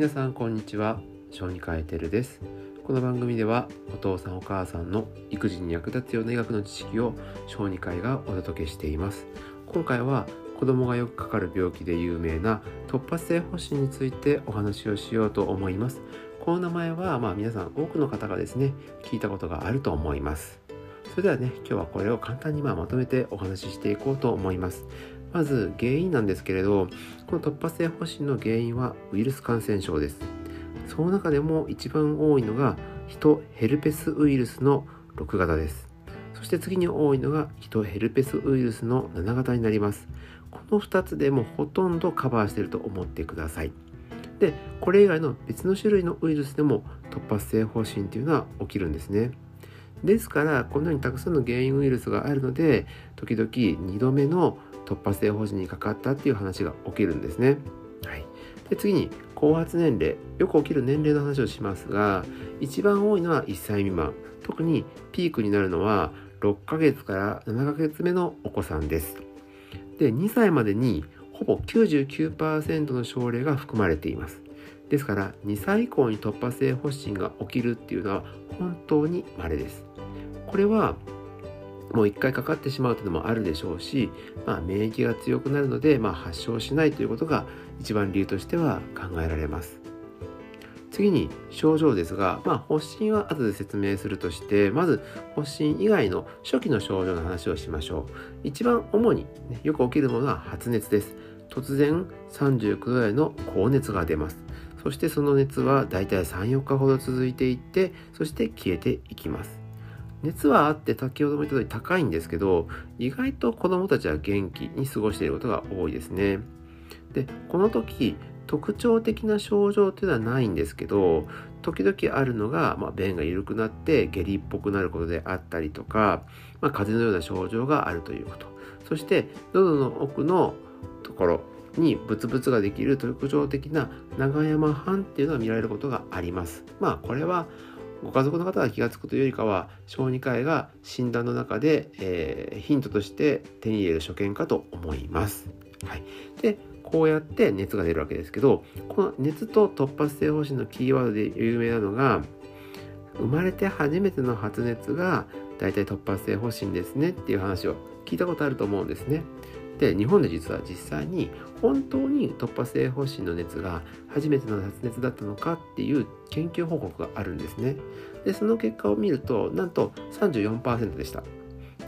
皆さんこんにちは。小児科医テルです。この番組ではお父さんお母さんの育児に役立つような医学の知識を小児科医がお届けしています。今回は子供がよくかかる病気で有名な突発性発疹についてお話をしようと思います。この名前はまあ皆さん多くの方がですね聞いたことがあると思います。それではね今日はこれを簡単にままとめてお話ししていこうと思います。まず原因なんですけれどこの突発性発疹の原因はウイルス感染症です。その中でも一番多いのがヒトヘルペスウイルスの6型です。そして次に多いのがヒトヘルペスウイルスの7型になります。この2つでもほとんどカバーしていると思ってください。でこれ以外の別の種類のウイルスでも突発性発疹というのは起きるんですね。ですからこのようにたくさんの原因ウイルスがあるので時々2度目の突発性保持にかかったっていう話が起きるんですね。はい、で次に後発年齢よく起きる年齢の話をしますが一番多いのは1歳未満特にピークになるのは6ヶ月から7ヶ月目のお子さんです。で2歳までにほぼ99%の症例が含まれています。ですから2歳以降に突発性発疹が起きるっていうのは本当に稀です。これはもう一回かかってしまうというのもあるでしょうし、まあ、免疫が強くなるので、まあ、発症しないということが一番理由としては考えられます。次に症状ですが、まあ、発疹は後で説明するとしてまず発疹以外の初期の症状の話をしましょう。一番主に、ね、よく起きるものは発熱です。突然39度台の高熱が出ます。そしてその熱はだいたい34日ほど続いていってそして消えていきます。熱はあって先ほども言った通り高いんですけど意外と子どもたちは元気に過ごしていることが多いですね。でこの時特徴的な症状というのはないんですけど時々あるのが、まあ、便が緩くなって下痢っぽくなることであったりとか、まあ、風邪のような症状があるということそして喉の奥のところにブツブツができる特徴的な長山斑っていうのが見られることがあります。まあこれはご家族の方が気が付くというよりかは小児科医が診断の中で、えー、ヒントとして手に入れる所見かと思います。はい、でこうやって熱が出るわけですけどこの熱と突発性方針のキーワードで有名なのが生まれて初めての発熱が大体突発性発疹ですねっていう話を聞いたことあると思うんですね。で日本で実は実際に本当に突発性発疹の熱が初めての発熱だったのかっていう研究報告があるんですね。でその結果を見るとなんと34%でした。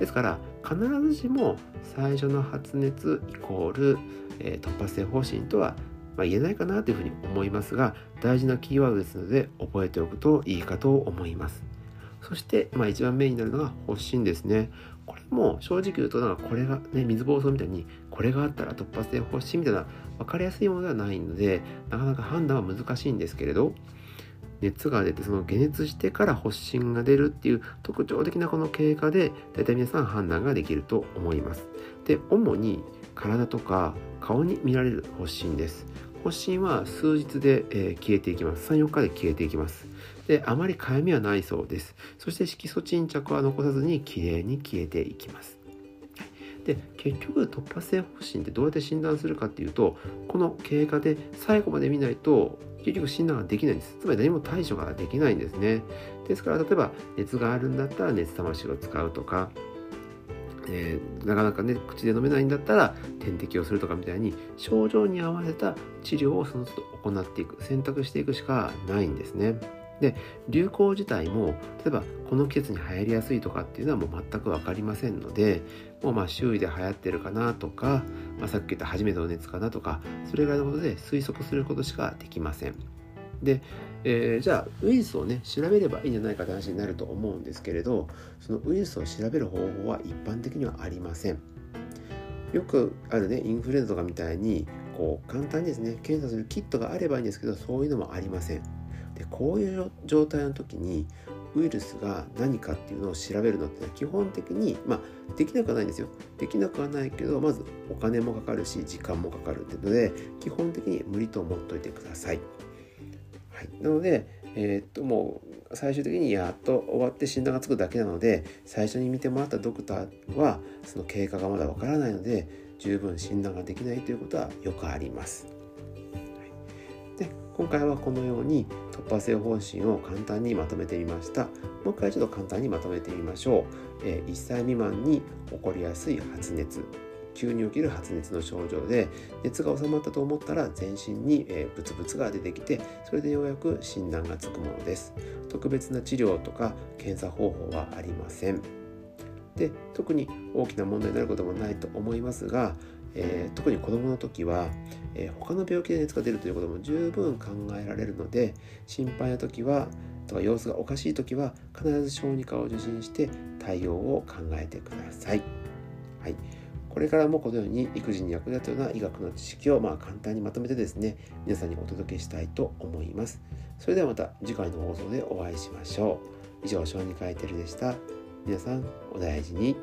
ですから必ずしも最初の発熱イコール、えー、突発性発疹とはまあ、言えないかなというふうに思いますが大事なキーワードですので覚えておくといいかと思います。そして、まあ、一番メインになるのが発疹ですね。これも正直言うとなんかこれがね水疱瘡みたいにこれがあったら突発性発疹みたいな分かりやすいものではないのでなかなか判断は難しいんですけれど熱が出てその解熱してから発疹が出るっていう特徴的なこの経過で大体皆さん判断ができると思います。で主に体とか顔に見られる発疹です。発疹は数日で、えー、消えていきます。3、4日で消えていきます。で、あまりかゆみはないそうです。そして色素沈着は残さずにきれいに消えていきます。で結局突発性発疹ってどうやって診断するかっていうとこの経過で最後まで見ないと結局診断ができないんですつまり何も対処ができないんですねですから例えば熱があるんだったら熱魂を使うとかえー、なかなかね口で飲めないんだったら点滴をするとかみたいに症状に合わせた治療をその都度行っていく選択していくしかないんですね。で流行自体も例えばこの季節に流行りやすいとかっていうのはもう全く分かりませんのでもうまあ周囲で流行ってるかなとか、まあ、さっき言った初めての熱かなとかそれぐらいのことで推測することしかできません。で、えー、じゃあウイルスをね調べればいいんじゃないかって話になると思うんですけれどそのウイルスを調べる方法は一般的にはありません。よくあるねインフルエンザとかみたいにこう簡単にですね検査するキットがあればいいんですけどそういうのもありません。でこういう状態の時にウイルスが何かっていうのを調べるのって基本的にまあできなくはないんですよ。できなくはないけどまずお金もかかるし時間もかかるっていうので基本的に無理と思っといてください、なので、えー、っともう最終的にやっと終わって診断がつくだけなので最初に見てもらったドクターはその経過がまだわからないので十分診断ができないということはよくあります。で今回はこのように突発性方針を簡単にまとめてみました。もう一回ちょっと簡単にまとめてみましょう、え1歳未満に起こりやすい発熱。急に起きる発熱の症状で熱が収まったと思ったら全身に、えブツブツが出てきてそれでようやく診断がつくものです。特別な治療とか検査方法はありません。で特に大きな問題になることもないと思いますが、えー、特に子どもの時は、えー、他の病気で熱が出るということも十分考えられるので心配な時はとか様子がおかしい時は必ず小児科を受診して対応を考えてください。はい。これからもこのように育児に役立つような医学の知識をまあ簡単にまとめてですね皆さんにお届けしたいと思います。それではまた次回の放送でお会いしましょう。以上小児科医テルでした。皆さんお大事に。